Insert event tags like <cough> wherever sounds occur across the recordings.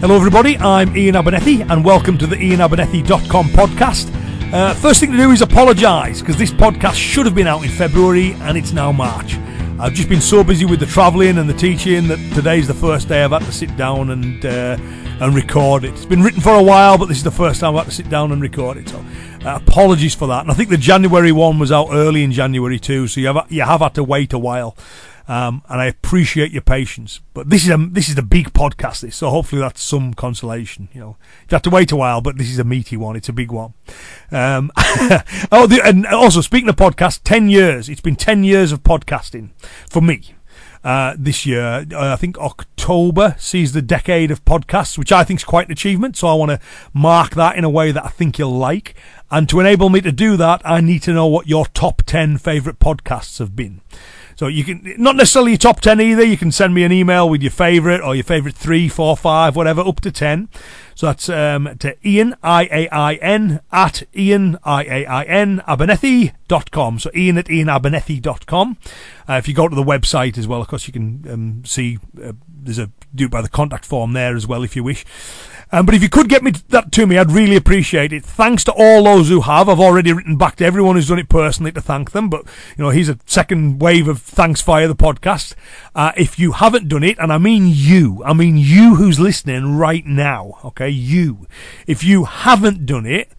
Hello, everybody. I'm Iain Abernethy, and welcome to the IainAbernethy.com podcast. Uh, first thing to do is apologise because this podcast should have been out in February and it's now March. I've just been so busy with the travelling and the teaching that today's the first day I've had to sit down and uh, and record it. It's been written for a while, but this is the first time I've had to sit down and record it. So uh, apologies for that. And I think the January one was out early in January too, so you have you have had to wait a while. Um, and I appreciate your patience. But this is a this is a big podcast, this, so hopefully that's some consolation. You know, you have to wait a while, but this is a meaty one. It's a big one. Um, <laughs> oh, the, and also speaking of podcast, ten years. It's been ten years of podcasting for me. Uh, this year, uh, I think October sees the decade of podcasts, which I think is quite an achievement. So I want to mark that in a way that I think you'll like. And to enable me to do that, I need to know what your top 10 favourite podcasts have been. So you can not necessarily your top ten either. You can send me an email with your favourite or your favourite three, four, five, whatever, up to ten. So that's um, to Iain I A I N at Iain I A I N Abernethy.com. So Iain at IainAbernethy.com. Uh, if you go to the website as well, of course, you can um, see uh, there's a do it by the contact form there as well if you wish. Um, but if you could get me that to me, I'd really appreciate it. Thanks to all those who have. I've already written back to everyone who's done it personally to thank them. But you know, here's a second wave of thanks via the podcast. Uh, if you haven't done it, and I mean you, I mean you who's listening right now, okay, you. If you haven't done it,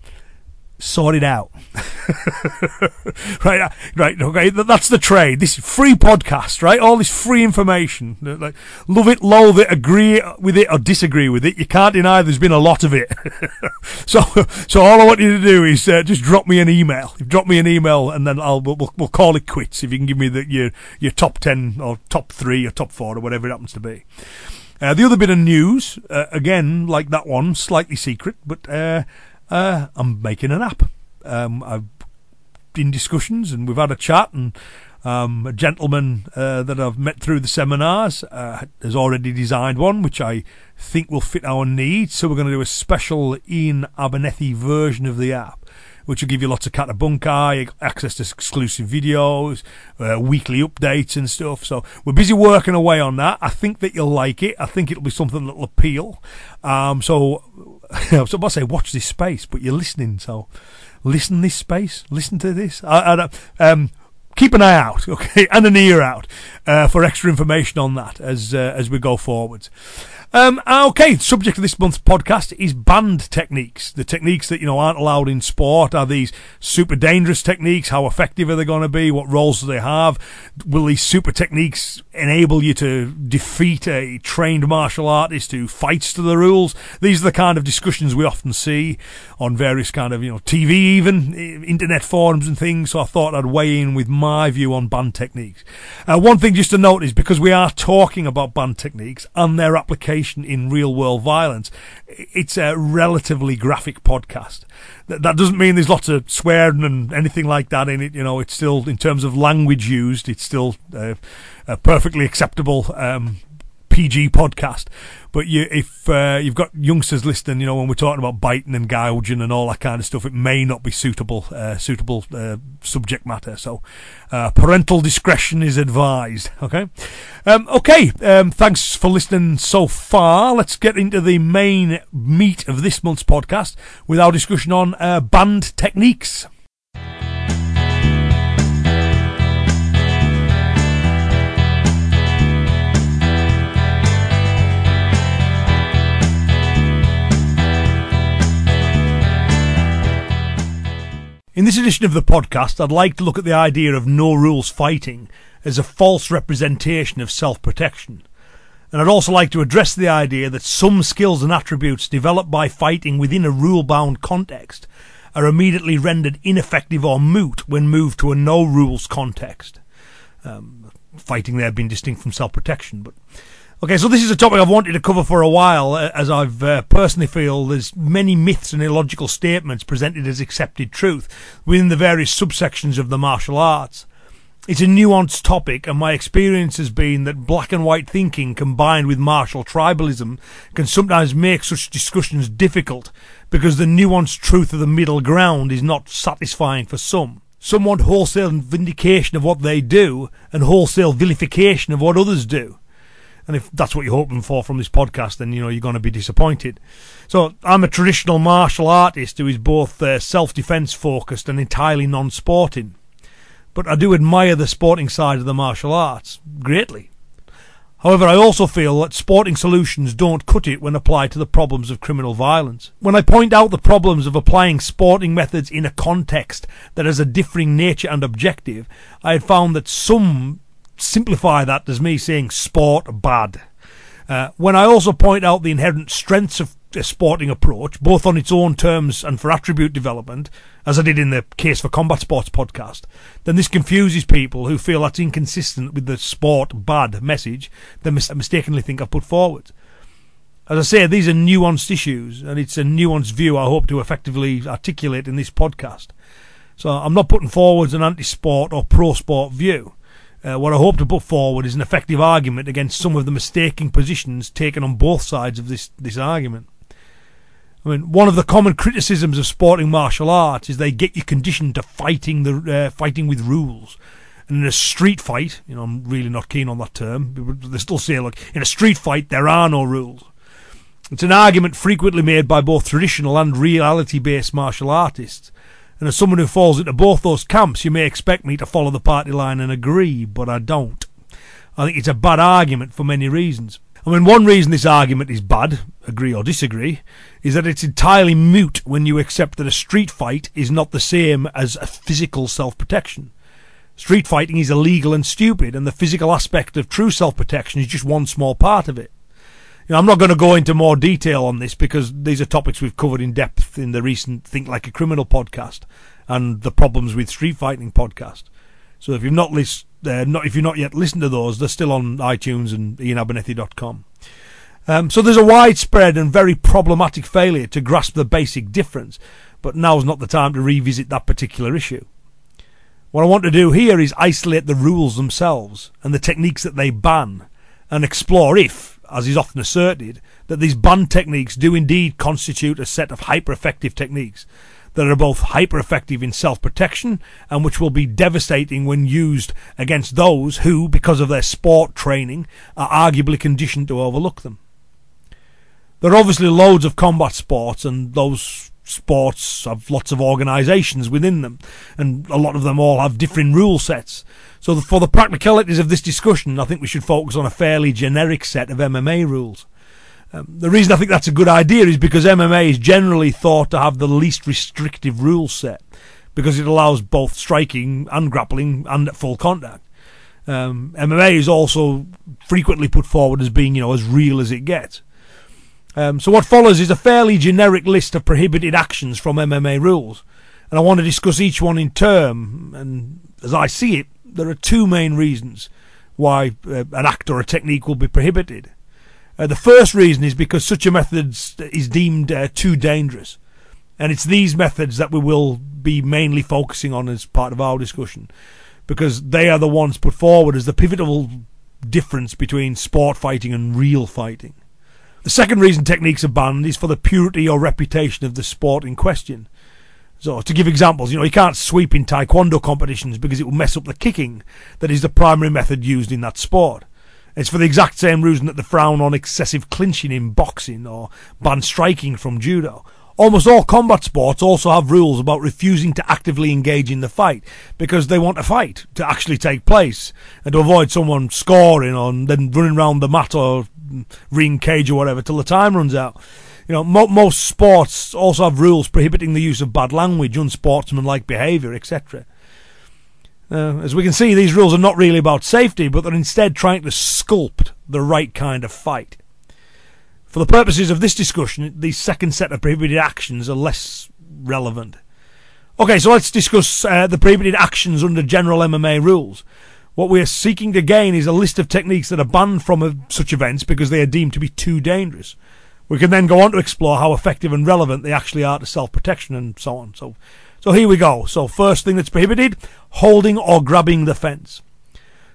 sort it out. <laughs> right, uh, right, okay. That's the trade. This is free podcast, right? All this free information. Like, love it, loathe it, agree with it, or disagree with it. You can't deny there's been a lot of it. <laughs> so, so all I want you to do is uh, just drop me an email. Drop me an email, and then I'll we'll, we'll call it quits. If you can give me the, your your top ten or top three or top four or whatever it happens to be. Uh, the other bit of news, uh, again, like that one, slightly secret, but uh, uh, I'm making an app. Um, I've been discussions and we've had a chat and um, a gentleman uh, that I've met through the seminars uh, has already designed one which I think will fit our needs. So we're going to do a special Iain Abernethy version of the app, which will give you lots of kata bunkai, access to exclusive videos, uh, weekly updates and stuff. So we're busy working away on that. I think that you'll like it. I think it'll be something that'll appeal. Um, so, so <laughs> I say watch this space, but you're listening, so listen this space, listen to this. I, I, um, keep an eye out, <laughs> okay, and an ear out uh, for extra information on that as uh, as we go forwards. Um, okay, subject of this month's podcast is banned techniques. The techniques that, you know, aren't allowed in sport. Are these super dangerous techniques? How effective are they going to be? What roles do they have? Will these super techniques enable you to defeat a trained martial artist who fights to the rules? These are the kind of discussions we often see on various kind of, you know, TV even, internet forums and things. So I thought I'd weigh in with my view on banned techniques. Uh, one thing just to note is because we are talking about banned techniques and their application in real world violence, it's a relatively graphic podcast. That, doesn't mean there's lots of swearing and anything like that in it. You know, it's still, in terms of language used, it's still uh, a perfectly acceptable um, PG podcast. But you, if uh, you've got youngsters listening, you know when we're talking about biting and gouging and all that kind of stuff, it may not be suitable uh, suitable uh, subject matter. So uh, parental discretion is advised. Okay, um, okay. Um, thanks for listening so far. Let's get into the main meat of this month's podcast with our discussion on uh, banned techniques. In this edition of the podcast, I'd like to look at the idea of no rules fighting as a false representation of self protection. And I'd also like to address the idea that some skills and attributes developed by fighting within a rule bound context are immediately rendered ineffective or moot when moved to a no rules context. Um, fighting there being distinct from self protection, but Okay, so this is a topic I've wanted to cover for a while, uh, as I've uh, personally feel there's many myths and illogical statements presented as accepted truth within the various subsections of the martial arts. It's a nuanced topic, and my experience has been that black and white thinking combined with martial tribalism can sometimes make such discussions difficult because the nuanced truth of the middle ground is not satisfying for some. Some want wholesale vindication of what they do and wholesale vilification of what others do. And if that's what you're hoping for from this podcast, then you know you're going to be disappointed. So I'm a traditional martial artist who is both uh, self-defense focused and entirely non-sporting. But I do admire the sporting side of the martial arts greatly. However, I also feel that sporting solutions don't cut it when applied to the problems of criminal violence. When I point out the problems of applying sporting methods in a context that has a differing nature and objective, I had found that some simplify that as me saying sport bad. Uh, when I also point out the inherent strengths of a sporting approach, both on its own terms and for attribute development, as I did in the Case for Combat Sports podcast, then this confuses people who feel that's inconsistent with the sport bad message they mis- mistakenly think I've put forward. As I say, these are nuanced issues, and it's a nuanced view I hope to effectively articulate in this podcast. So I'm not putting forward an anti-sport or pro-sport view. Uh, what I hope to put forward is an effective argument against some of the mistaken positions taken on both sides of this, this argument. I mean, one of the common criticisms of sporting martial arts is they get you conditioned to fighting the uh, fighting with rules. And in a street fight, you know, I'm really not keen on that term. They still say, look, in a street fight there are no rules. It's an argument frequently made by both traditional and reality-based martial artists. And as someone who falls into both those camps, you may expect me to follow the party line and agree, but I don't. I think it's a bad argument for many reasons. I mean, one reason this argument is bad, agree or disagree, is that it's entirely moot when you accept that a street fight is not the same as a physical self-protection. Street fighting is illegal and stupid, and the physical aspect of true self-protection is just one small part of it. Know, I'm not going to go into more detail on this because these are topics we've covered in depth in the recent Think Like a Criminal podcast and the problems with street fighting podcast. So if you've not listened, uh, not if you've not yet listened to those, they're still on iTunes and iainabernethy.com. Um, so there's a widespread and very problematic failure to grasp the basic difference, but now's not the time to revisit that particular issue. What I want to do here is isolate the rules themselves and the techniques that they ban, and explore if, as is often asserted, that these banned techniques do indeed constitute a set of hyper effective techniques that are both hyper effective in self protection and which will be devastating when used against those who, because of their sport training, are arguably conditioned to overlook them. There are obviously loads of combat sports, and those sports have lots of organisations within them, and a lot of them all have different rule sets. So, for the practicalities of this discussion, I think we should focus on a fairly generic set of MMA rules. Um, the reason I think that's a good idea is because MMA is generally thought to have the least restrictive rule set because it allows both striking and grappling and full contact. Um, MMA is also frequently put forward as being, you know, as real as it gets. Um, so what follows is a fairly generic list of prohibited actions from MMA rules, and I want to discuss each one in turn. And as I see it, there are two main reasons why uh, an act or a technique will be prohibited. Uh, the first reason is because such a method is deemed uh, too dangerous. And it's these methods that we will be mainly focusing on as part of our discussion. Because they are the ones put forward as the pivotal difference between sport fighting and real fighting. The second reason techniques are banned is for the purity or reputation of the sport in question. So, to give examples, you know, you can't sweep in taekwondo competitions because it will mess up the kicking that is the primary method used in that sport. It's for the exact same reason that they frown on excessive clinching in boxing or ban striking from judo. Almost all combat sports also have rules about refusing to actively engage in the fight because they want a fight to actually take place and to avoid someone scoring or then running around the mat or ring cage or whatever till the time runs out. You know, mo- most sports also have rules prohibiting the use of bad language, unsportsmanlike behaviour, etc. Uh, as we can see, these rules are not really about safety, but they're instead trying to sculpt the right kind of fight. For the purposes of this discussion, the second set of prohibited actions are less relevant. Okay, so let's discuss uh, the prohibited actions under general MMA rules. What we are seeking to gain is a list of techniques that are banned from uh, such events because they are deemed to be too dangerous. We can then go on to explore how effective and relevant they actually are to self protection and so on. So so here we go. So first thing that's prohibited, holding or grabbing the fence.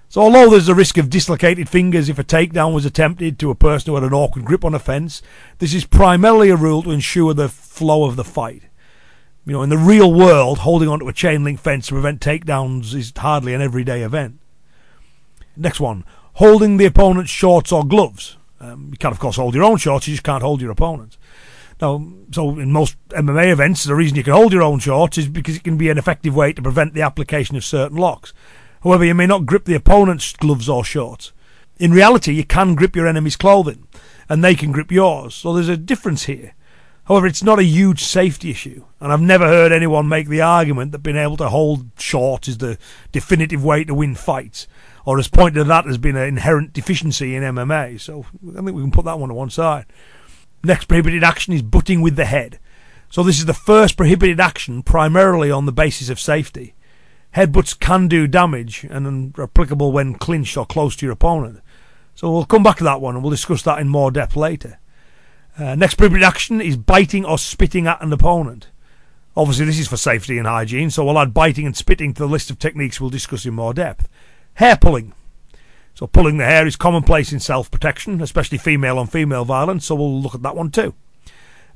So although there's a risk of dislocated fingers if a takedown was attempted to a person who had an awkward grip on a fence, this is primarily a rule to ensure the flow of the fight. You know, in the real world, holding onto a chain link fence to prevent takedowns is hardly an everyday event. Next one, holding the opponent's shorts or gloves. Um, you can, of course, hold your own shorts, you just can't hold your opponent's. Now, so in most MMA events, the reason you can hold your own shorts is because it can be an effective way to prevent the application of certain locks. However, you may not grip the opponent's gloves or shorts. In reality, you can grip your enemy's clothing, and they can grip yours, so there's a difference here. However, it's not a huge safety issue, and I've never heard anyone make the argument that being able to hold short is the definitive way to win fights, or has pointed at that as being an inherent deficiency in MMA. So I think we can put that one to one side. Next prohibited action is butting with the head. So this is the first prohibited action primarily on the basis of safety. Headbutts can do damage and are applicable when clinched or close to your opponent. So we'll come back to that one and we'll discuss that in more depth later. Uh, next prohibited action is biting or spitting at an opponent. Obviously, this is for safety and hygiene, so we'll add biting and spitting to the list of techniques we'll discuss in more depth. Hair pulling. So, pulling the hair is commonplace in self protection, especially female on female violence, so we'll look at that one too.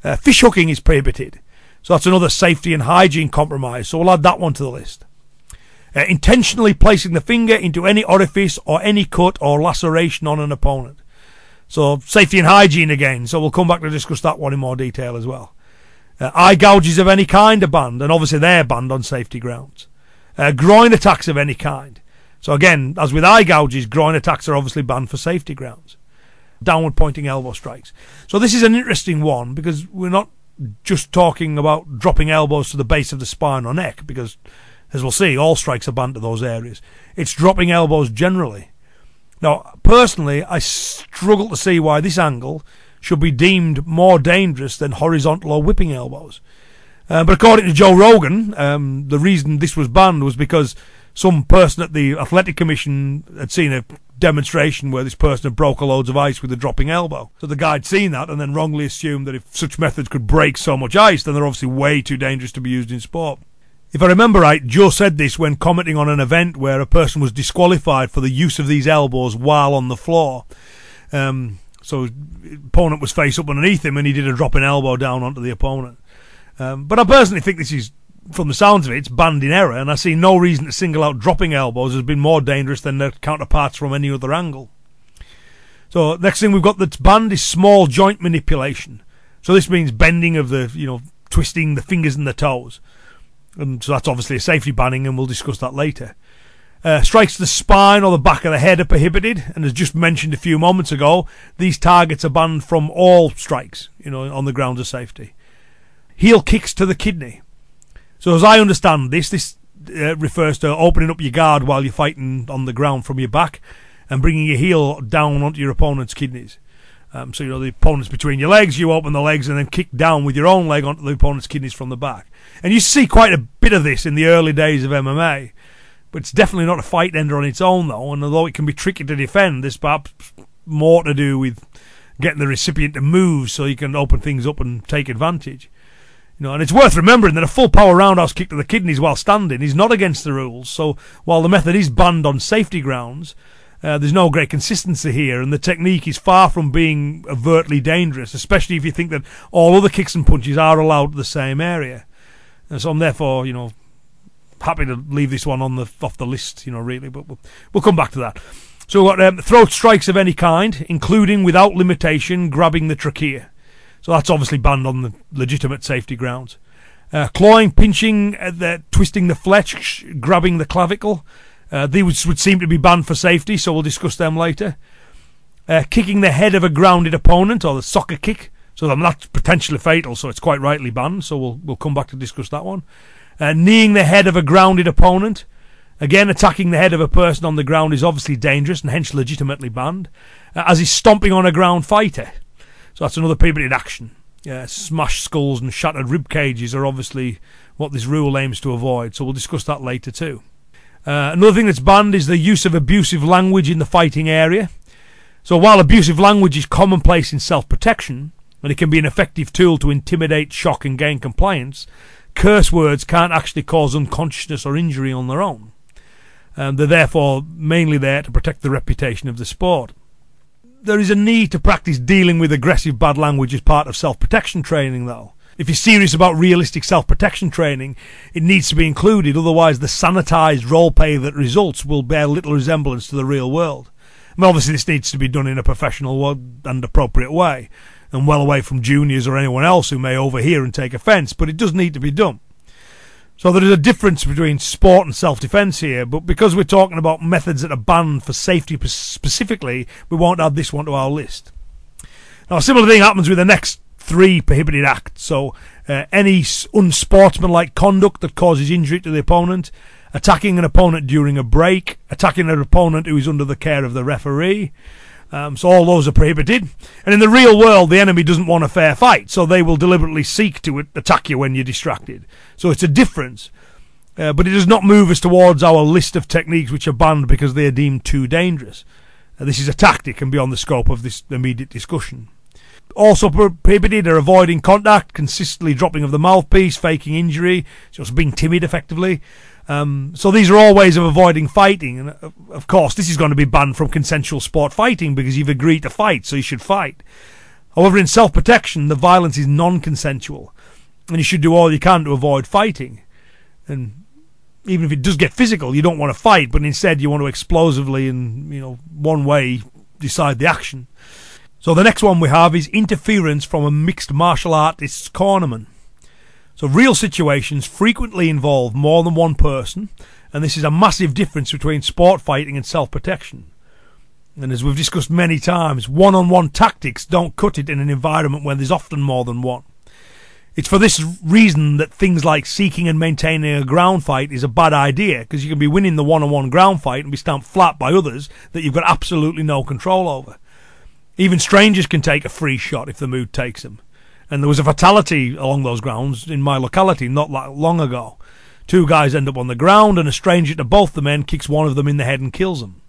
Uh, fish hooking is prohibited, so that's another safety and hygiene compromise, so we'll add that one to the list. Uh, intentionally placing the finger into any orifice or any cut or laceration on an opponent. So safety and hygiene again. So we'll come back to discuss that one in more detail as well. Uh, eye gouges of any kind are banned, and obviously they're banned on safety grounds. Uh, groin attacks of any kind. So again, as with eye gouges, groin attacks are obviously banned for safety grounds. Downward pointing elbow strikes. So this is an interesting one because we're not just talking about dropping elbows to the base of the spine or neck because, as we'll see, all strikes are banned to those areas. It's dropping elbows generally. Now, personally, I struggle to see why this angle should be deemed more dangerous than horizontal or whipping elbows. Uh, but according to Joe Rogan, um, the reason this was banned was because some person at the Athletic Commission had seen a demonstration where this person had broken loads of ice with a dropping elbow. So the guy had seen that and then wrongly assumed that if such methods could break so much ice, then they're obviously way too dangerous to be used in sport. If I remember right, Joe said this when commenting on an event where a person was disqualified for the use of these elbows while on the floor. Um, so his opponent was face up underneath him and he did a dropping elbow down onto the opponent. Um, but I personally think this is, from the sounds of it, it's banned in error, and I see no reason to single out dropping elbows as being more dangerous than their counterparts from any other angle. So next thing we've got that's banned is small joint manipulation. So this means bending of the, you know, twisting the fingers and the toes. And so that's obviously a safety banning, and we'll discuss that later. Uh, strikes to the spine or the back of the head are prohibited, and as just mentioned a few moments ago, these targets are banned from all strikes, you know, on the grounds of safety. Heel kicks to the kidney. So as I understand this, this uh, refers to opening up your guard while you're fighting on the ground from your back and bringing your heel down onto your opponent's kidneys. Um, so you know the opponent's between your legs, you open the legs and then kick down with your own leg onto the opponent's kidneys from the back. And you see quite a bit of this in the early days of MMA. But it's definitely not a fight ender on its own, though. And although it can be tricky to defend, there's perhaps more to do with getting the recipient to move so you can open things up and take advantage. You know, and it's worth remembering that a full power roundhouse kick to the kidneys while standing is not against the rules. So while the method is banned on safety grounds, uh, there's no great consistency here, and the technique is far from being overtly dangerous, especially if you think that all other kicks and punches are allowed to the same area. And so I'm therefore, you know, happy to leave this one on the off the list, you know, really. But we'll, we'll come back to that. So we've got um, throat strikes of any kind, including without limitation grabbing the trachea. So that's obviously banned on the legitimate safety grounds. Uh, clawing, pinching, uh, the, twisting the flesh, grabbing the clavicle. Uh, these would seem to be banned for safety, so we'll discuss them later. Uh, kicking the head of a grounded opponent, or the soccer kick. So that's potentially fatal, so it's quite rightly banned. So we'll we'll come back to discuss that one. Uh, kneeing the head of a grounded opponent. Again, attacking the head of a person on the ground is obviously dangerous and hence legitimately banned, uh, as is stomping on a ground fighter. So that's another prohibited action. Yeah, smashed skulls and shattered rib cages are obviously what this rule aims to avoid. So we'll discuss that later too. Uh, another thing that's banned is the use of abusive language in the fighting area. So while abusive language is commonplace in self-protection, and it can be an effective tool to intimidate, shock, and gain compliance, curse words can't actually cause unconsciousness or injury on their own. And they're therefore mainly there to protect the reputation of the sport. There is a need to practice dealing with aggressive bad language as part of self protection training, though. If you're serious about realistic self protection training, it needs to be included, otherwise, the sanitized role play that results will bear little resemblance to the real world. I mean, obviously, this needs to be done in a professional and appropriate way, and well away from juniors or anyone else who may overhear and take offence, but it does need to be done. So there is a difference between sport and self-defence here, but because we're talking about methods that are banned for safety specifically, we won't add this one to our list. Now, a similar thing happens with the next three prohibited acts. So, uh, any unsportsmanlike conduct that causes injury to the opponent, attacking an opponent during a break, attacking an opponent who is under the care of the referee, um, so all those are prohibited. And in the real world, the enemy doesn't want a fair fight, so they will deliberately seek to attack you when you're distracted. So it's a difference. Uh, but it does not move us towards our list of techniques which are banned because they are deemed too dangerous. Uh, this is a tactic and beyond the scope of this immediate discussion. Also prohibited are avoiding contact, consistently dropping of the mouthpiece, faking injury, just being timid effectively, um, so these are all ways of avoiding fighting, and uh, of course, this is going to be banned from consensual sport fighting because you've agreed to fight, so you should fight. However, in self-protection, the violence is non-consensual, and you should do all you can to avoid fighting. And even if it does get physical, you don't want to fight, but instead you want to explosively and you know one way decide the action. So the next one we have is interference from a mixed martial artist's cornerman. So real situations frequently involve more than one person, and this is a massive difference between sport fighting and self-protection. And as we've discussed many times, one-on-one tactics don't cut it in an environment where there's often more than one. It's for this reason that things like seeking and maintaining a ground fight is a bad idea, because you can be winning the one-on-one ground fight and be stamped flat by others that you've got absolutely no control over. Even strangers can take a free shot if the mood takes them. And there was a fatality along those grounds in my locality not that long ago. Two guys end up on the ground, and a stranger to both the men kicks one of them in the head and kills them.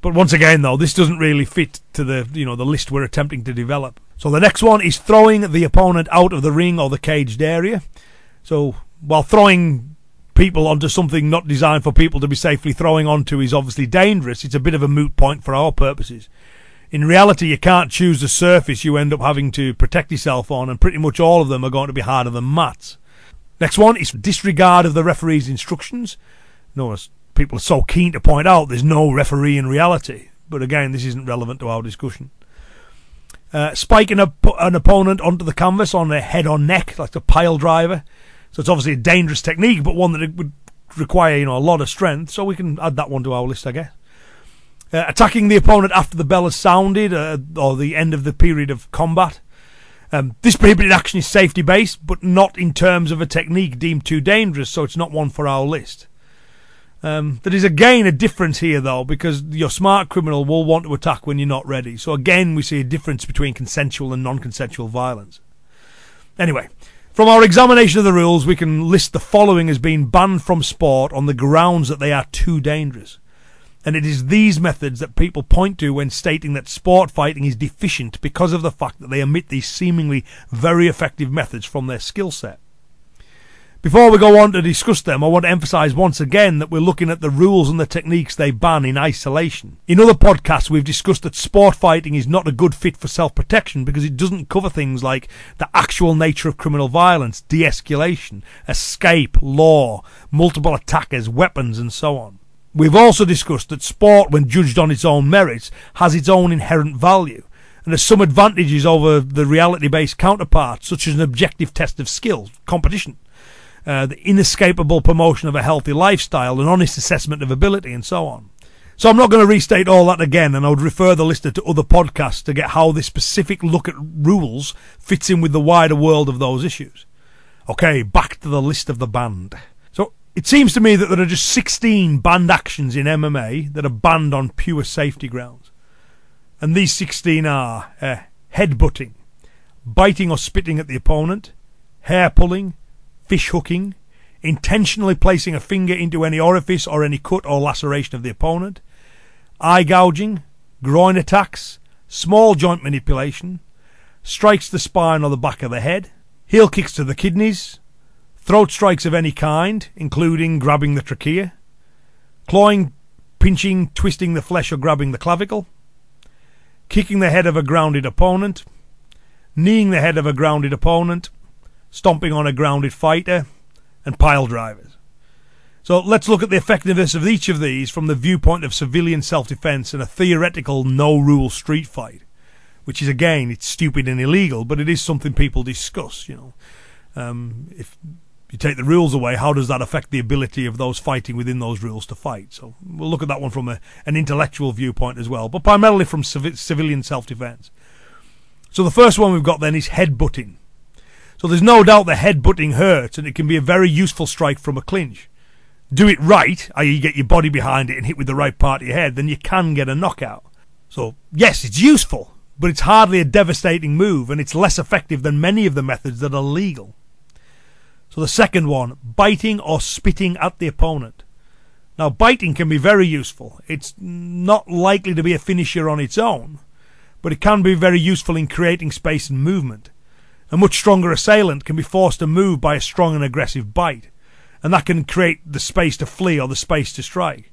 But once again, though, this doesn't really fit to the you know the list we're attempting to develop. So the next one is throwing the opponent out of the ring or the caged area. So while throwing people onto something not designed for people to be safely throwing onto is obviously dangerous, it's a bit of a moot point for our purposes in reality, you can't choose the surface you end up having to protect yourself on, and pretty much all of them are going to be harder than mats. Next one is disregard of the referee's instructions. Notice people are so keen to point out there's no referee in reality, but again, this isn't relevant to our discussion. Uh, spiking a, an opponent onto the canvas on their head or neck, like a pile driver. So it's obviously a dangerous technique, but one that would require you know a lot of strength. So we can add that one to our list, I guess. Uh, attacking the opponent after the bell has sounded uh, or the end of the period of combat. Um, this prohibited action is safety based, but not in terms of a technique deemed too dangerous, so it's not one for our list. Um, there is again a difference here, though, because your smart criminal will want to attack when you're not ready. So again, we see a difference between consensual and non-consensual violence. Anyway, from our examination of the rules, we can list the following as being banned from sport on the grounds that they are too dangerous. And it is these methods that people point to when stating that sport fighting is deficient because of the fact that they omit these seemingly very effective methods from their skill set. Before we go on to discuss them, I want to emphasize once again that we're looking at the rules and the techniques they ban in isolation. In other podcasts, we've discussed that sport fighting is not a good fit for self-protection because it doesn't cover things like the actual nature of criminal violence, de-escalation, escape, law, multiple attackers, weapons, and so on. We've also discussed that sport, when judged on its own merits, has its own inherent value and has some advantages over the reality based counterpart, such as an objective test of skill, competition, uh, the inescapable promotion of a healthy lifestyle, an honest assessment of ability, and so on. So I'm not going to restate all that again, and I would refer the listener to other podcasts to get how this specific look at rules fits in with the wider world of those issues. Okay, back to the list of the banned. It seems to me that there are just 16 banned actions in MMA that are banned on pure safety grounds. And these 16 are uh, headbutting, biting or spitting at the opponent, hair pulling, fish hooking, intentionally placing a finger into any orifice or any cut or laceration of the opponent, eye gouging, groin attacks, small joint manipulation, strikes the spine or the back of the head, heel kicks to the kidneys, Throat strikes of any kind, including grabbing the trachea, clawing, pinching, twisting the flesh or grabbing the clavicle, kicking the head of a grounded opponent, kneeing the head of a grounded opponent, stomping on a grounded fighter, and pile drivers. So let's look at the effectiveness of each of these from the viewpoint of civilian self-defense in a theoretical no-rule street fight, which is again it's stupid and illegal, but it is something people discuss. You know, um, if you take the rules away, how does that affect the ability of those fighting within those rules to fight? So we'll look at that one from a, an intellectual viewpoint as well, but primarily from civ- civilian self-defense. So the first one we've got then is headbutting. So there's no doubt that headbutting hurts, and it can be a very useful strike from a clinch do it right, i.e., get your body behind it and hit with the right part of your head, then you can get a knockout. So, yes, it's useful, but it's hardly a devastating move, and it's less effective than many of the methods that are legal. So, the second one biting or spitting at the opponent. Now, biting can be very useful. It's not likely to be a finisher on its own, but it can be very useful in creating space and movement. A much stronger assailant can be forced to move by a strong and aggressive bite and that can create the space to flee or the space to strike.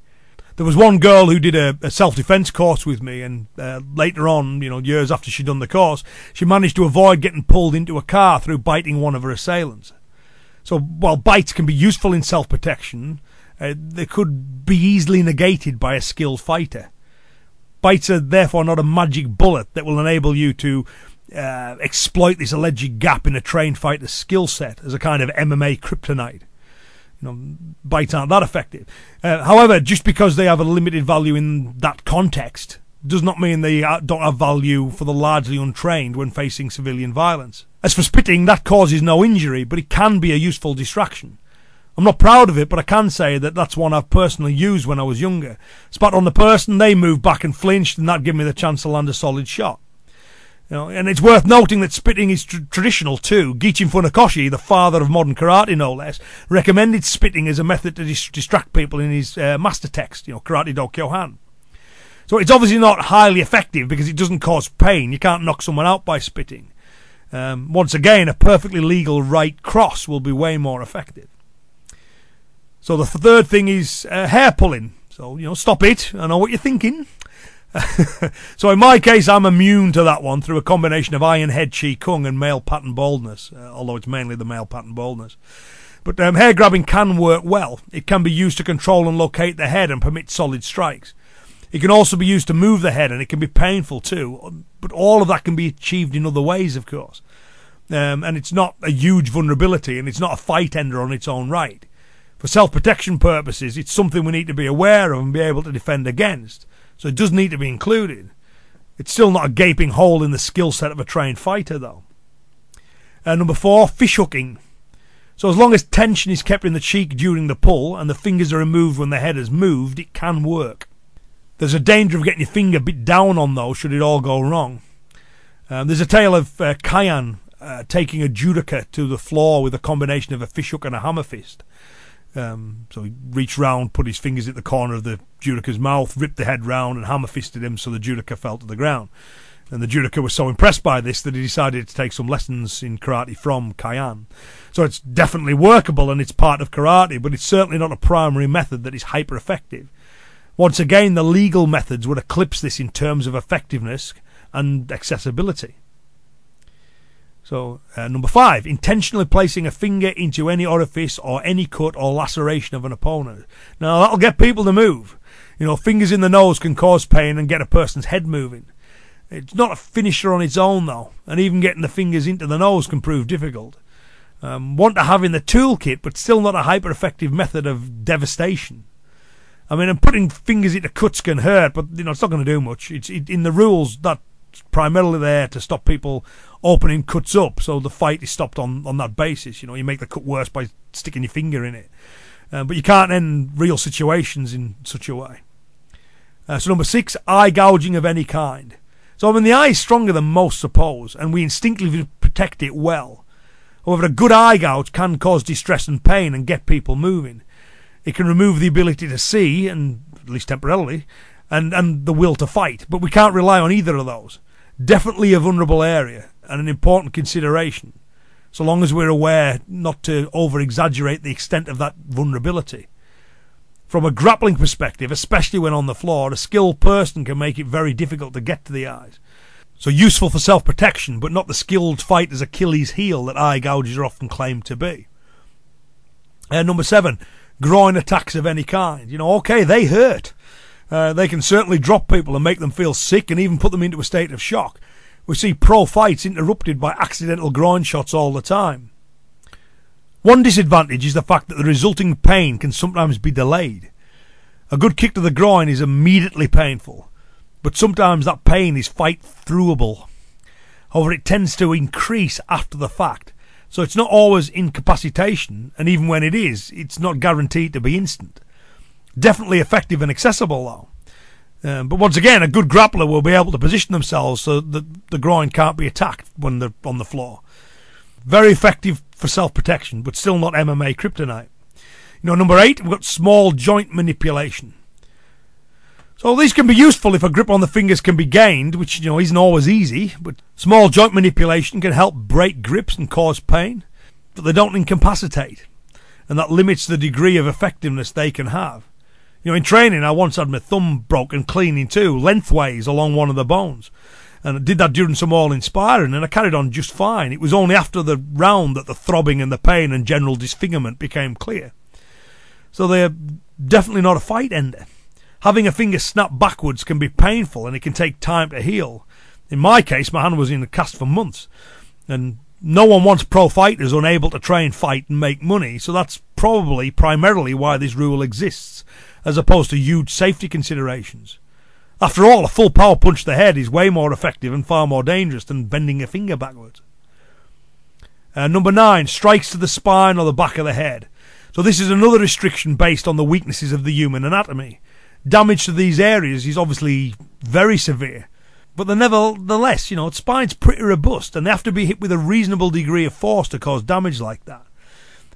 There was one girl who did a, a self-defense course with me, and uh, later on, you know, years after she'd done the course, she managed to avoid getting pulled into a car through biting one of her assailants. So, while bites can be useful in self-protection, uh, they could be easily negated by a skilled fighter. Bites are therefore not a magic bullet that will enable you to uh, exploit this alleged gap in a trained fighter's skill set as a kind of MMA kryptonite you know, bites aren't that effective. Uh, however, just because they have a limited value in that context does not mean they uh, don't have value for the largely untrained when facing civilian violence. As for spitting, that causes no injury, but it can be a useful distraction. I'm not proud of it, but I can say that that's one I've personally used when I was younger. Spat on the person, they moved back and flinched, and that gave me the chance to land a solid shot. You know, and it's worth noting that spitting is tr- traditional too. Gichin Funakoshi, the father of modern karate no less, recommended spitting as a method to dis- distract people in his uh, master text, you know, Karate Do Kyohan. So it's obviously not highly effective because it doesn't cause pain. You can't knock someone out by spitting. Um, once again, a perfectly legal right cross will be way more effective. So the third thing is uh, hair pulling. So, you know, stop it. I know what you're thinking. <laughs> so in my case, I'm immune to that one through a combination of iron head chi kung and male pattern baldness, uh, although it's mainly the male pattern baldness. But um, hair grabbing can work well. It can be used to control and locate the head and permit solid strikes. It can also be used to move the head, and it can be painful too. But all of that can be achieved in other ways, of course. Um, and it's not a huge vulnerability, and it's not a fight ender on its own right. For self protection purposes, it's something we need to be aware of and be able to defend against. So it does need to be included. It's still not a gaping hole in the skill set of a trained fighter, though. Uh, number four, fish hooking. So as long as tension is kept in the cheek during the pull and the fingers are removed when the head has moved, it can work. There's a danger of getting your finger bit down on though should it all go wrong. Um, there's a tale of uh, Kyan uh, taking a judoka to the floor with a combination of a fishhook and a hammer fist. Um, so he reached round, put his fingers at the corner of the judoka's mouth, ripped the head round, and hammer fisted him so the judoka fell to the ground. And the judoka was so impressed by this that he decided to take some lessons in karate from Kyan. So it's definitely workable and it's part of karate, but it's certainly not a primary method that is hyper effective. Once again, the legal methods would eclipse this in terms of effectiveness and accessibility. So, uh, number five, intentionally placing a finger into any orifice or any cut or laceration of an opponent. Now, that'll get people to move. You know, fingers in the nose can cause pain and get a person's head moving. It's not a finisher on its own, though, and even getting the fingers into the nose can prove difficult. Um, want to have in the toolkit, but still not a hyper effective method of devastation. I mean, and putting fingers into cuts can hurt, but you know it's not going to do much. It's it, in the rules that primarily there to stop people opening cuts up, so the fight is stopped on, on that basis. You know, you make the cut worse by sticking your finger in it, uh, but you can't end real situations in such a way. Uh, so number six, eye gouging of any kind. So I mean, the eye is stronger than most suppose, and we instinctively protect it well. However, a good eye gouge can cause distress and pain and get people moving. It can remove the ability to see, and at least temporarily, and, and the will to fight. But we can't rely on either of those. Definitely a vulnerable area and an important consideration, so long as we're aware not to over exaggerate the extent of that vulnerability. From a grappling perspective, especially when on the floor, a skilled person can make it very difficult to get to the eyes. So useful for self protection, but not the skilled fighter's Achilles heel that eye gouges are often claimed to be. Uh, number seven, groin attacks of any kind. You know, okay, they hurt. Uh, they can certainly drop people and make them feel sick and even put them into a state of shock. We see pro fights interrupted by accidental groin shots all the time. One disadvantage is the fact that the resulting pain can sometimes be delayed. A good kick to the groin is immediately painful, but sometimes that pain is fight throughable. However, it tends to increase after the fact, so it's not always incapacitation, and even when it is, it's not guaranteed to be instant. Definitely effective and accessible, though. Um, but once again, a good grappler will be able to position themselves so that the groin can't be attacked when they're on the floor. Very effective for self protection, but still not MMA kryptonite. You know, number eight, we've got small joint manipulation. So these can be useful if a grip on the fingers can be gained, which you know isn't always easy. But small joint manipulation can help break grips and cause pain, but they don't incapacitate, and that limits the degree of effectiveness they can have. You know, in training, I once had my thumb broken clean in two, lengthways along one of the bones. And I did that during some all inspiring, and I carried on just fine. It was only after the round that the throbbing and the pain and general disfigurement became clear. So they're definitely not a fight ender. Having a finger snap backwards can be painful and it can take time to heal. In my case, my hand was in a cast for months, and no one wants pro fighters unable to train, fight, and make money, so that's probably primarily why this rule exists, as opposed to huge safety considerations. After all, a full power punch to the head is way more effective and far more dangerous than bending a finger backwards. Uh, number nine, strikes to the spine or the back of the head. So this is another restriction based on the weaknesses of the human anatomy. Damage to these areas is obviously very severe, but they're nevertheless, you know, spine's pretty robust and they have to be hit with a reasonable degree of force to cause damage like that.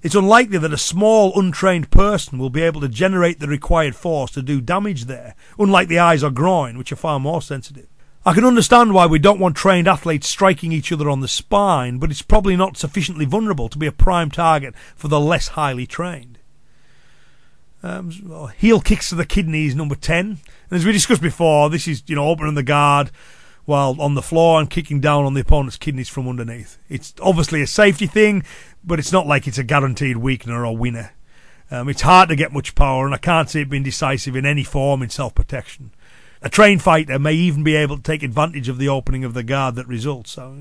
It's unlikely that a small, untrained person will be able to generate the required force to do damage there, unlike the eyes or groin, which are far more sensitive. I can understand why we don't want trained athletes striking each other on the spine, but it's probably not sufficiently vulnerable to be a prime target for the less highly trained. Um, heel kicks to the kidneys, number 10. And as we discussed before, this is, you know, opening the guard while on the floor and kicking down on the opponent's kidneys from underneath. It's obviously a safety thing, but it's not like it's a guaranteed weakener or winner. Um, it's hard to get much power, and I can't see it being decisive in any form in self protection. A trained fighter may even be able to take advantage of the opening of the guard that results. So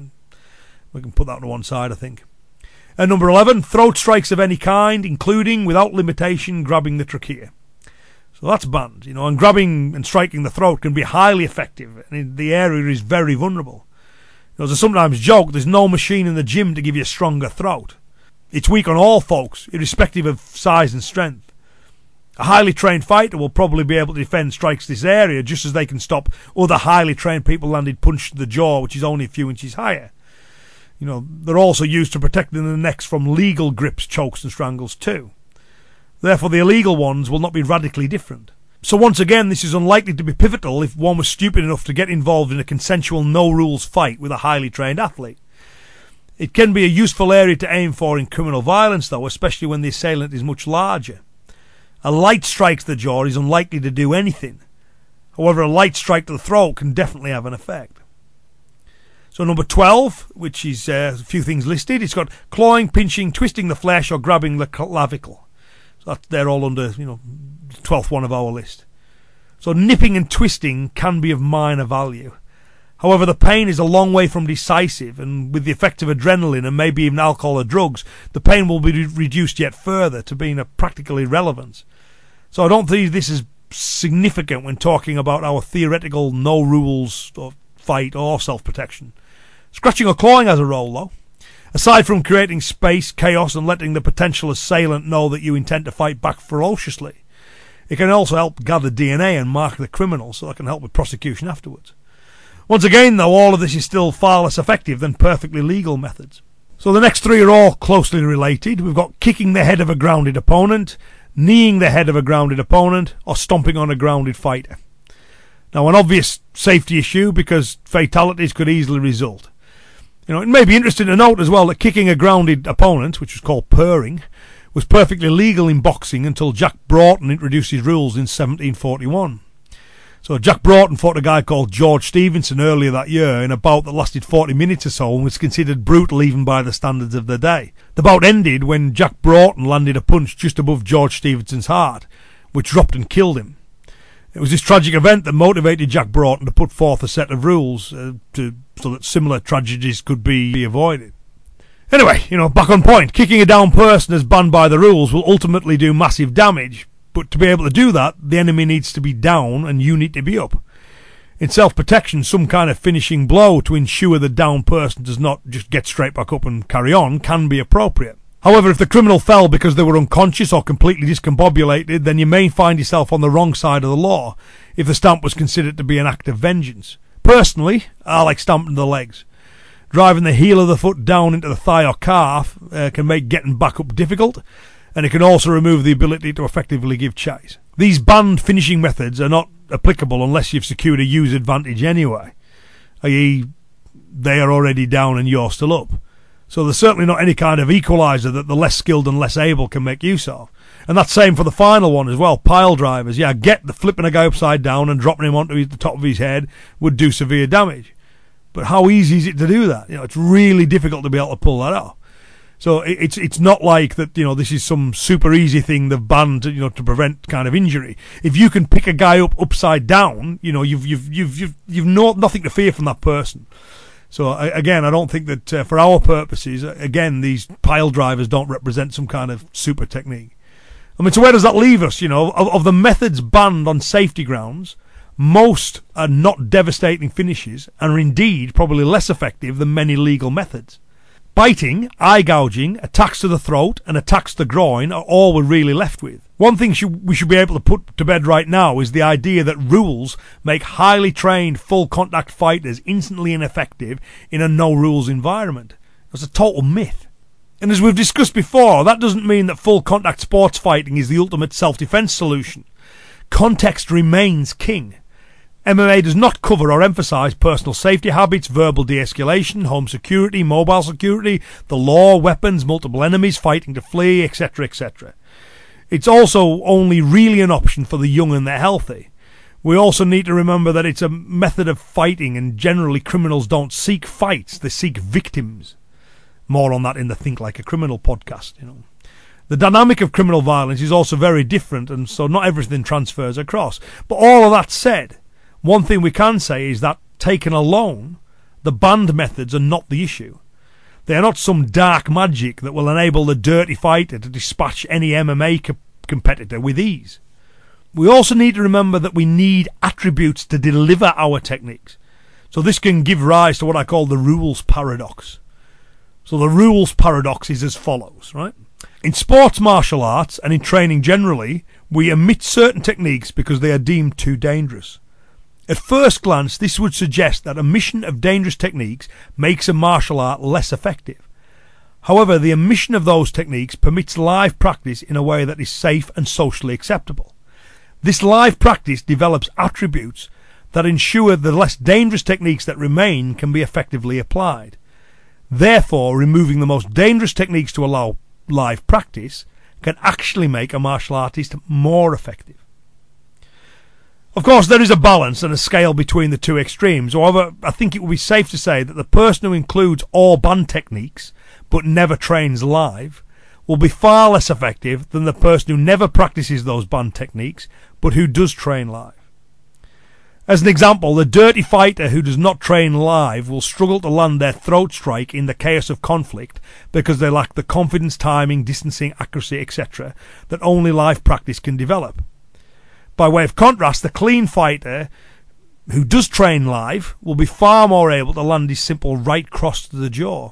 we can put that to one side, I think. And number 11, throat strikes of any kind, including, without limitation, grabbing the trachea. So that's banned, you know, and grabbing and striking the throat can be highly effective, and the area is very vulnerable. You know, as I sometimes joke, there's no machine in the gym to give you a stronger throat. It's weak on all folks, irrespective of size and strength. A highly trained fighter will probably be able to defend strikes this area just as they can stop other highly trained people landed punch to the jaw, which is only a few inches higher. You know, they're also used to protecting the necks from legal grips, chokes, and strangles too. Therefore, the illegal ones will not be radically different. So once again, this is unlikely to be pivotal if one was stupid enough to get involved in a consensual no-rules fight with a highly trained athlete. It can be a useful area to aim for in criminal violence, though, especially when the assailant is much larger. A light strike to the jaw is unlikely to do anything. However, a light strike to the throat can definitely have an effect. So number 12, which is uh, a few things listed, it's got clawing, pinching, twisting the flesh or grabbing the clavicle. So they're all under, you know, 12th one of our list. So nipping and twisting can be of minor value. However, the pain is a long way from decisive, and with the effect of adrenaline and maybe even alcohol or drugs, the pain will be reduced yet further to being a practical irrelevance. So I don't think this is significant when talking about our theoretical no rules of fight or self protection. Scratching or clawing has a role though. Aside from creating space, chaos, and letting the potential assailant know that you intend to fight back ferociously, it can also help gather DNA and mark the criminal so that can help with prosecution afterwards. Once again, though, all of this is still far less effective than perfectly legal methods. So the next three are all closely related. We've got kicking the head of a grounded opponent, kneeing the head of a grounded opponent, or stomping on a grounded fighter. Now, an obvious safety issue because fatalities could easily result. You know, it may be interesting to note as well that kicking a grounded opponent, which was called purring, was perfectly legal in boxing until Jack Broughton introduced his rules in 1741. So Jack Broughton fought a guy called George Stevenson earlier that year in a bout that lasted 40 minutes or so and was considered brutal even by the standards of the day. The bout ended when Jack Broughton landed a punch just above George Stevenson's heart, which dropped and killed him. It was this tragic event that motivated Jack Broughton to put forth a set of rules uh, to, so that similar tragedies could be avoided. Anyway, you know, back on point, kicking a down person as banned by the rules will ultimately do massive damage, but to be able to do that, the enemy needs to be down and you need to be up. In self protection, some kind of finishing blow to ensure the down person does not just get straight back up and carry on can be appropriate. However, if the criminal fell because they were unconscious or completely discombobulated, then you may find yourself on the wrong side of the law if the stamp was considered to be an act of vengeance. Personally, I like stamping the legs. Driving the heel of the foot down into the thigh or calf uh, can make getting back up difficult, and it can also remove the ability to effectively give chase. These banned finishing methods are not applicable unless you've secured a use advantage anyway, i.e., they are already down and you're still up. So there's certainly not any kind of equaliser that the less skilled and less able can make use of. And that's same for the final one as well. Pile drivers. Yeah, get the flipping a guy upside down and dropping him onto the top of his head would do severe damage. But how easy is it to do that? You know, it's really difficult to be able to pull that off. So it's it's not like that. You know, this is some super easy thing they've banned. You know, to prevent kind of injury. If you can pick a guy up upside down, you know, you've you've you've you've you've no, nothing to fear from that person. So again, I don't think that uh, for our purposes, uh, again, these pile drivers don't represent some kind of super technique. I mean, so where does that leave us? You know, of, of the methods banned on safety grounds, most are not devastating finishes and are indeed probably less effective than many legal methods. Biting, eye gouging, attacks to the throat, and attacks to the groin are all we're really left with. One thing we should be able to put to bed right now is the idea that rules make highly trained full contact fighters instantly ineffective in a no rules environment. That's a total myth. And as we've discussed before, that doesn't mean that full contact sports fighting is the ultimate self defense solution. Context remains king. MMA does not cover or emphasize personal safety habits, verbal de escalation, home security, mobile security, the law, weapons, multiple enemies, fighting to flee, etc. etc. It's also only really an option for the young and the healthy. We also need to remember that it's a method of fighting, and generally criminals don't seek fights, they seek victims. More on that in the Think Like a Criminal podcast, you know. The dynamic of criminal violence is also very different, and so not everything transfers across. But all of that said, one thing we can say is that, taken alone, the banned methods are not the issue. They are not some dark magic that will enable the dirty fighter to dispatch any MMA co- competitor with ease. We also need to remember that we need attributes to deliver our techniques. So this can give rise to what I call the rules paradox. So the rules paradox is as follows, right? In sports martial arts and in training generally, we omit certain techniques because they are deemed too dangerous. At first glance, this would suggest that omission of dangerous techniques makes a martial art less effective. However, the omission of those techniques permits live practice in a way that is safe and socially acceptable. This live practice develops attributes that ensure the less dangerous techniques that remain can be effectively applied. Therefore, removing the most dangerous techniques to allow live practice can actually make a martial artist more effective. Of course, there is a balance and a scale between the two extremes. However, I think it would be safe to say that the person who includes all banned techniques but never trains live will be far less effective than the person who never practices those banned techniques but who does train live. As an example, the dirty fighter who does not train live will struggle to land their throat strike in the chaos of conflict because they lack the confidence, timing, distancing, accuracy, etc. that only live practice can develop. By way of contrast, the clean fighter who does train live will be far more able to land his simple right cross to the jaw.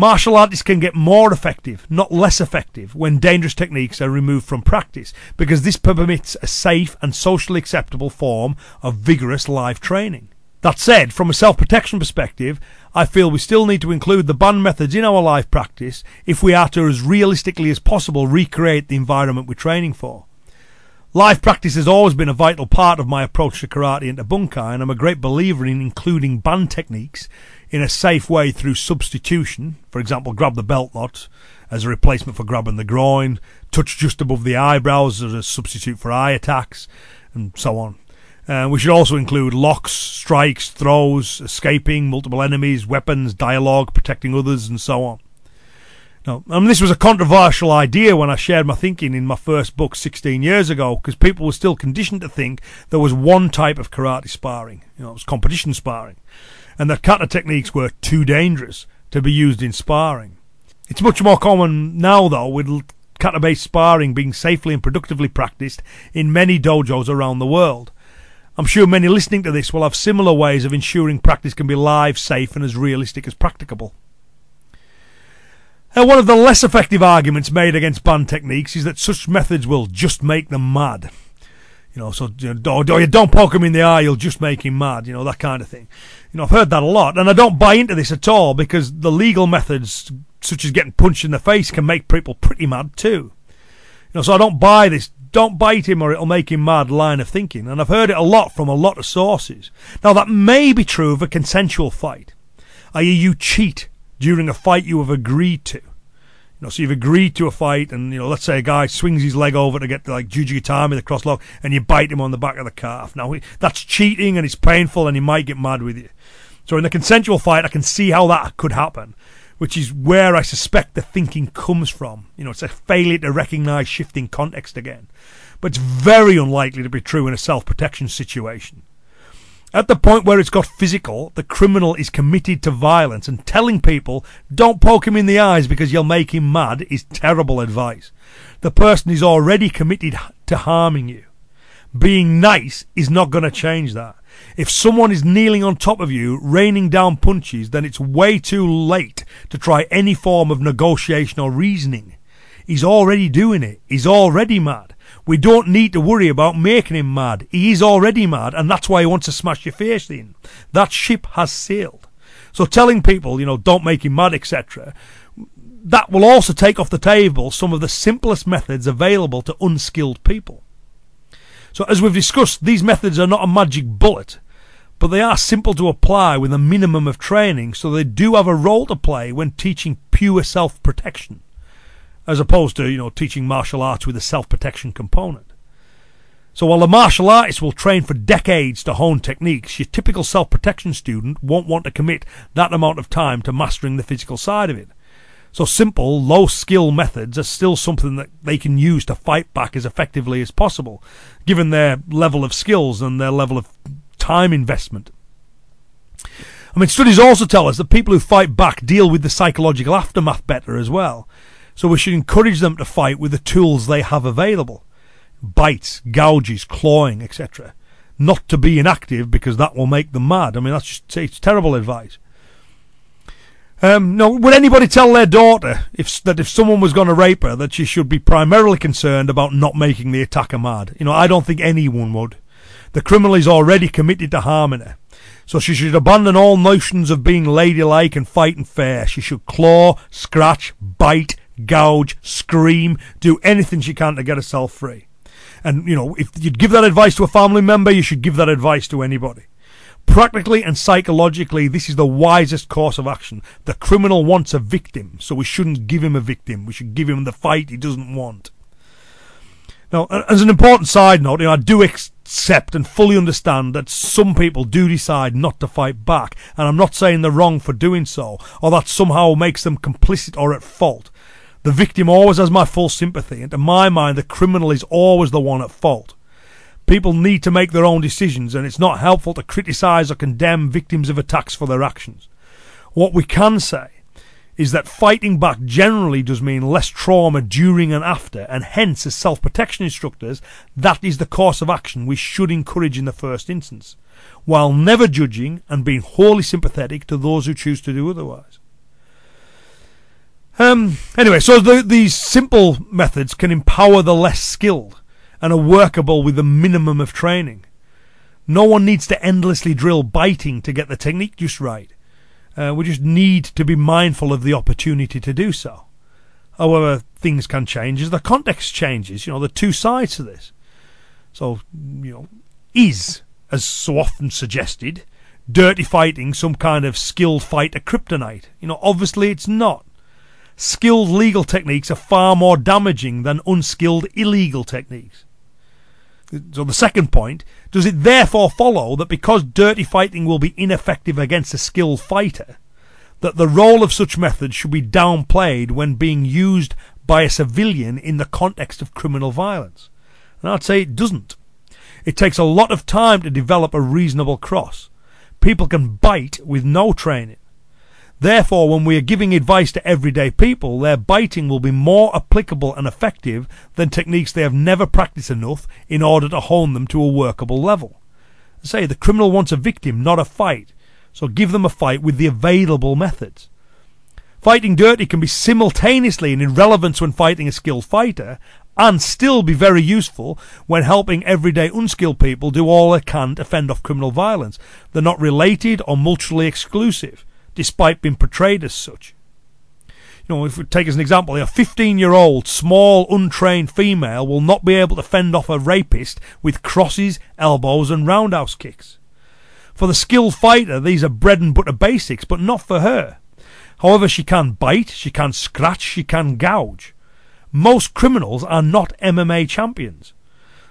Martial artists can get more effective, not less effective, when dangerous techniques are removed from practice, because this permits a safe and socially acceptable form of vigorous live training. That said, from a self protection perspective, I feel we still need to include the banned methods in our live practice if we are to, as realistically as possible, recreate the environment we're training for. Live practice has always been a vital part of my approach to karate and to bunkai, and I'm a great believer in including banned techniques in a safe way through substitution. For example, grab the belt lock as a replacement for grabbing the groin, touch just above the eyebrows as a substitute for eye attacks, and so on. Uh, we should also include locks, strikes, throws, escaping, multiple enemies, weapons, dialogue, protecting others, and so on. Now, I mean, this was a controversial idea when I shared my thinking in my first book 16 years ago, because people were still conditioned to think there was one type of karate sparring, you know, it was competition sparring, and that kata techniques were too dangerous to be used in sparring. It's much more common now, though, with kata based sparring being safely and productively practiced in many dojos around the world. I'm sure many listening to this will have similar ways of ensuring practice can be live, safe, and as realistic as practicable. Now, one of the less effective arguments made against banned techniques is that such methods will just make them mad. You know, so you know, oh, or, you don't poke him in the eye, you'll just make him mad. You know, that kind of thing. You know, I've heard that a lot, and I don't buy into this at all because the legal methods, such as getting punched in the face, can make people pretty mad too. You know, so I don't buy this. Don't bite him or it'll make him mad line of thinking, and I've heard it a lot from a lot of sources. Now that may be true of a consensual fight, i.e., you cheat during a fight you have agreed to. You know, so you've agreed to a fight, and you know, let's say a guy swings his leg over to get to, like Juji Gatame, the cross lock, and you bite him on the back of the calf. Now that's cheating, and it's painful, and he might get mad with you. So in the consensual fight, I can see how that could happen, which is where I suspect the thinking comes from. You know, it's a failure to recognise shifting context again, but it's very unlikely to be true in a self-protection situation. At the point where it's got physical, the criminal is committed to violence, and telling people, don't poke him in the eyes because you'll make him mad, is terrible advice. The person is already committed to harming you. Being nice is not going to change that. If someone is kneeling on top of you, raining down punches, then it's way too late to try any form of negotiation or reasoning. He's already doing it. He's already mad. We don't need to worry about making him mad. He is already mad, and that's why he wants to smash your face in. That ship has sailed. So telling people, you know, don't make him mad, etc., that will also take off the table some of the simplest methods available to unskilled people. So as we've discussed, these methods are not a magic bullet, but they are simple to apply with a minimum of training, so they do have a role to play when teaching pure self-protection as opposed to, you know, teaching martial arts with a self-protection component. So while the martial artist will train for decades to hone techniques, your typical self-protection student won't want to commit that amount of time to mastering the physical side of it. So simple, low skill methods are still something that they can use to fight back as effectively as possible, given their level of skills and their level of time investment. I mean, studies also tell us that people who fight back deal with the psychological aftermath better as well. So we should encourage them to fight with the tools they have available bites, gouges, clawing, etc. Not to be inactive because that will make them mad. I mean, that's just it's terrible advice. Um, no, would anybody tell their daughter if that if someone was going to rape her that she should be primarily concerned about not making the attacker mad? You know, I don't think anyone would. The criminal is already committed to harming her. So she should abandon all notions of being ladylike and fighting fair. She should claw, scratch, bite, gouge, scream, do anything she can to get herself free. And, you know, if you'd give that advice to a family member, you should give that advice to anybody. Practically and psychologically, this is the wisest course of action. The criminal wants a victim, so we shouldn't give him a victim. We should give him the fight he doesn't want. Now, as an important side note, you know, I do accept and fully understand that some people do decide not to fight back, and I'm not saying they're wrong for doing so, or that somehow makes them complicit or at fault. The victim always has my full sympathy, and to my mind, the criminal is always the one at fault. People need to make their own decisions, and it's not helpful to criticise or condemn victims of attacks for their actions. What we can say is that fighting back generally does mean less trauma during and after, and hence, as self protection instructors, that is the course of action we should encourage in the first instance, while never judging and being wholly sympathetic to those who choose to do otherwise. Um, anyway, so the, these simple methods can empower the less skilled and are workable with a minimum of training. No one needs to endlessly drill biting to get the technique just right. Uh, we just need to be mindful of the opportunity to do so. However, things can change as the context changes. You know, the two sides to this. So, you know, is, as so often suggested, dirty fighting some kind of skilled fighter kryptonite? You know, obviously it's not skilled legal techniques are far more damaging than unskilled illegal techniques. So the second point, does it therefore follow that because dirty fighting will be ineffective against a skilled fighter, that the role of such methods should be downplayed when being used by a civilian in the context of criminal violence? And I'd say it doesn't. It takes a lot of time to develop a reasonable cross. People can bite with no training. Therefore, when we are giving advice to everyday people, their biting will be more applicable and effective than techniques they have never practiced enough in order to hone them to a workable level. Say the criminal wants a victim, not a fight, so give them a fight with the available methods. Fighting dirty can be simultaneously an irrelevance when fighting a skilled fighter and still be very useful when helping everyday unskilled people do all they can to fend off criminal violence. They're not related or mutually exclusive despite being portrayed as such. You know, if we take as an example, a 15 year old, small, untrained female will not be able to fend off a rapist with crosses, elbows, and roundhouse kicks. For the skilled fighter, these are bread and butter basics, but not for her. However, she can bite, she can scratch, she can gouge. Most criminals are not MMA champions.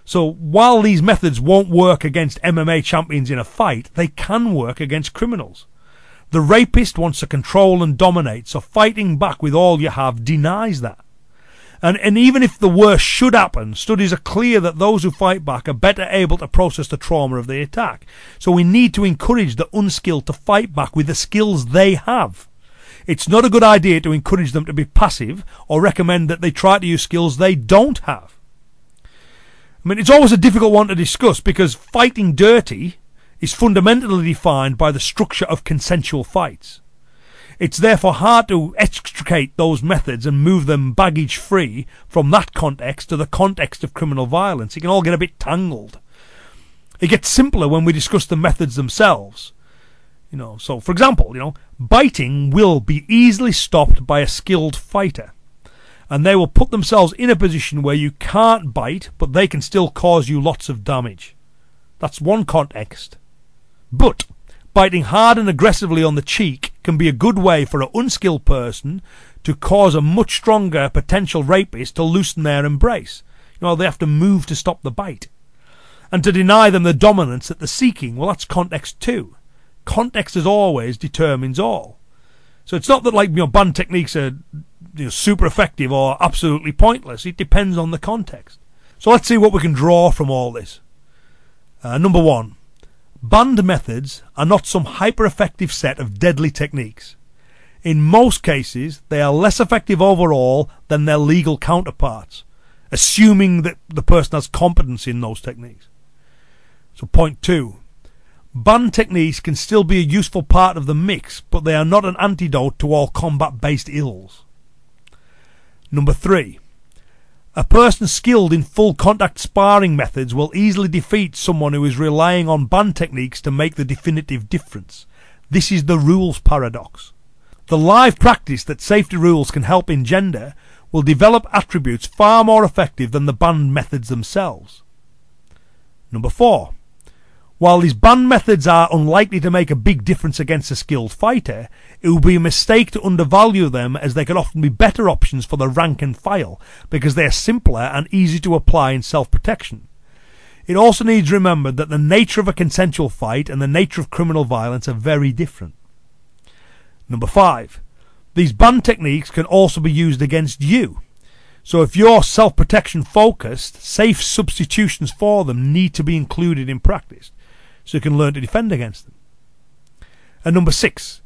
So while these methods won't work against MMA champions in a fight, they can work against criminals. The rapist wants to control and dominate, so fighting back with all you have denies that. And, and even if the worst should happen, studies are clear that those who fight back are better able to process the trauma of the attack. So we need to encourage the unskilled to fight back with the skills they have. It's not a good idea to encourage them to be passive or recommend that they try to use skills they don't have. I mean, it's always a difficult one to discuss because fighting dirty is fundamentally defined by the structure of consensual fights. It's therefore hard to extricate those methods and move them baggage free from that context to the context of criminal violence. It can all get a bit tangled. It gets simpler when we discuss the methods themselves. You know, so for example, you know, biting will be easily stopped by a skilled fighter. And they will put themselves in a position where you can't bite, but they can still cause you lots of damage. That's one context. But biting hard and aggressively on the cheek can be a good way for an unskilled person to cause a much stronger potential rapist to loosen their embrace. You know, they have to move to stop the bite. And to deny them the dominance that they're seeking, well, that's context too. Context, as always, determines all. So it's not that, like, your know, banned techniques are you know, super effective or absolutely pointless. It depends on the context. So let's see what we can draw from all this. Uh, number one, Banned methods are not some hyper effective set of deadly techniques. In most cases, they are less effective overall than their legal counterparts, assuming that the person has competence in those techniques. So, point two banned techniques can still be a useful part of the mix, but they are not an antidote to all combat based ills. Number three, a person skilled in full contact sparring methods will easily defeat someone who is relying on banned techniques to make the definitive difference. This is the rules paradox. The live practice that safety rules can help engender will develop attributes far more effective than the banned methods themselves. Number four. While these banned methods are unlikely to make a big difference against a skilled fighter, it would be a mistake to undervalue them as they can often be better options for the rank and file because they are simpler and easy to apply in self-protection. It also needs remembered that the nature of a consensual fight and the nature of criminal violence are very different. Number five, these banned techniques can also be used against you. So if you're self-protection focused, safe substitutions for them need to be included in practice so you can learn to defend against them. And number six,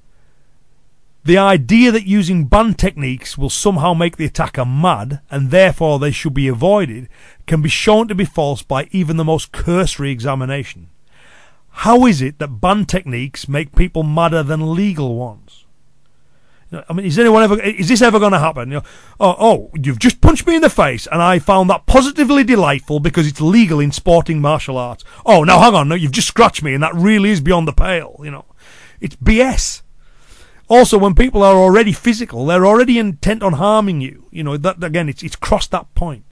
the idea that using banned techniques will somehow make the attacker mad and therefore they should be avoided can be shown to be false by even the most cursory examination. How is it that banned techniques make people madder than legal ones? I mean, is anyone ever? Is this ever going to happen? You know, oh, oh, you've just punched me in the face, and I found that positively delightful because it's legal in sporting martial arts. Oh, now hang on, no, you've just scratched me, and that really is beyond the pale. You know, it's BS. Also, when people are already physical, they're already intent on harming you. You know, that again, it's it's crossed that point.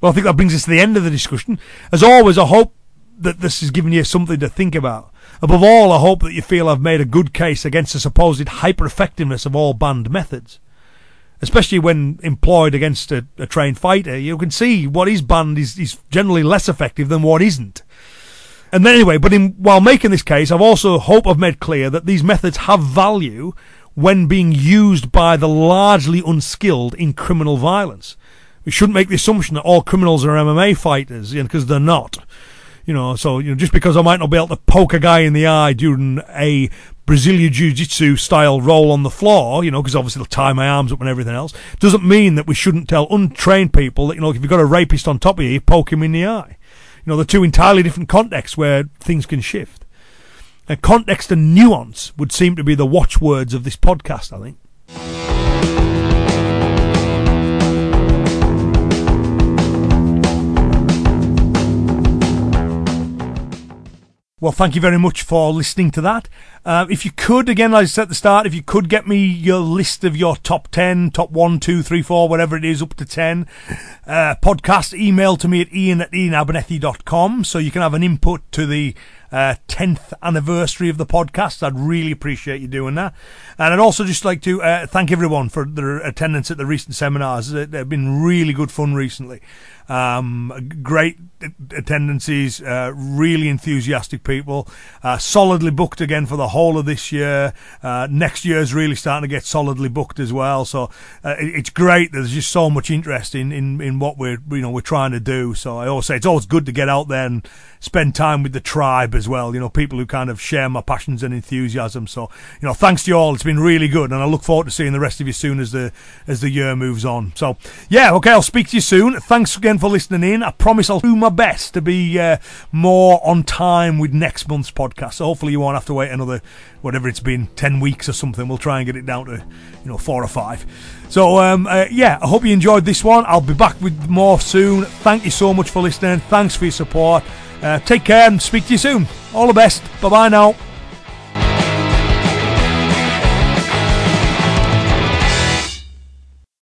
Well, I think that brings us to the end of the discussion. As always, I hope that this has given you something to think about. Above all, I hope that you feel I've made a good case against the supposed hyper effectiveness of all banned methods. especially when employed against a, a trained fighter. You can see what is banned is, is generally less effective than what isn't. And anyway, but in, while making this case, I've also hope I've made clear that these methods have value when being used by the largely unskilled in criminal violence. We shouldn't make the assumption that all criminals are MMA fighters, because you know, they're not. You know, so you know, just because I might not be able to poke a guy in the eye during a Brazilian Jiu-Jitsu style roll on the floor, you know, because obviously they'll tie my arms up and everything else, doesn't mean that we shouldn't tell untrained people that, you know, if you've got a rapist on top of you, you poke him in the eye. You know, they're two entirely different contexts where things can shift. And context and nuance would seem to be the watchwords of this podcast, I think. Well, thank you very much for listening to that. Uh, if you could, again, as I said at the start, if you could get me your list of your top 10, top 1, 2, 3, 4, whatever it is, up to 10 uh, podcast, email to me at iain at iainabernethy.com so you can have an input to the uh, 10th anniversary of the podcast. I'd really appreciate you doing that. And I'd also just like to uh, thank everyone for their attendance at the recent seminars. They've been really good fun recently. Um, great attendances, uh, really enthusiastic people, uh, solidly booked again for the whole of this year. Uh, next year's really starting to get solidly booked as well. So uh, it, it's great. There's just so much interest in, in, in what we're you know we're trying to do. So I always say it's always good to get out there and spend time with the tribe as well. You know, people who kind of share my passions and enthusiasm. So you know, thanks to you all. It's been really good, and I look forward to seeing the rest of you soon as the as the year moves on. So yeah, okay, I'll speak to you soon. Thanks again for listening in. I promise I'll do my best to be uh, more on time with next month's podcast. So hopefully you won't have to wait another whatever it's been ten weeks or something. We'll try and get it down to you know four or five. So um, uh, yeah, I hope you enjoyed this one. I'll be back with more soon. Thank you so much for listening. Thanks for your support. Uh, take care and speak to you soon. All the best. Bye bye now.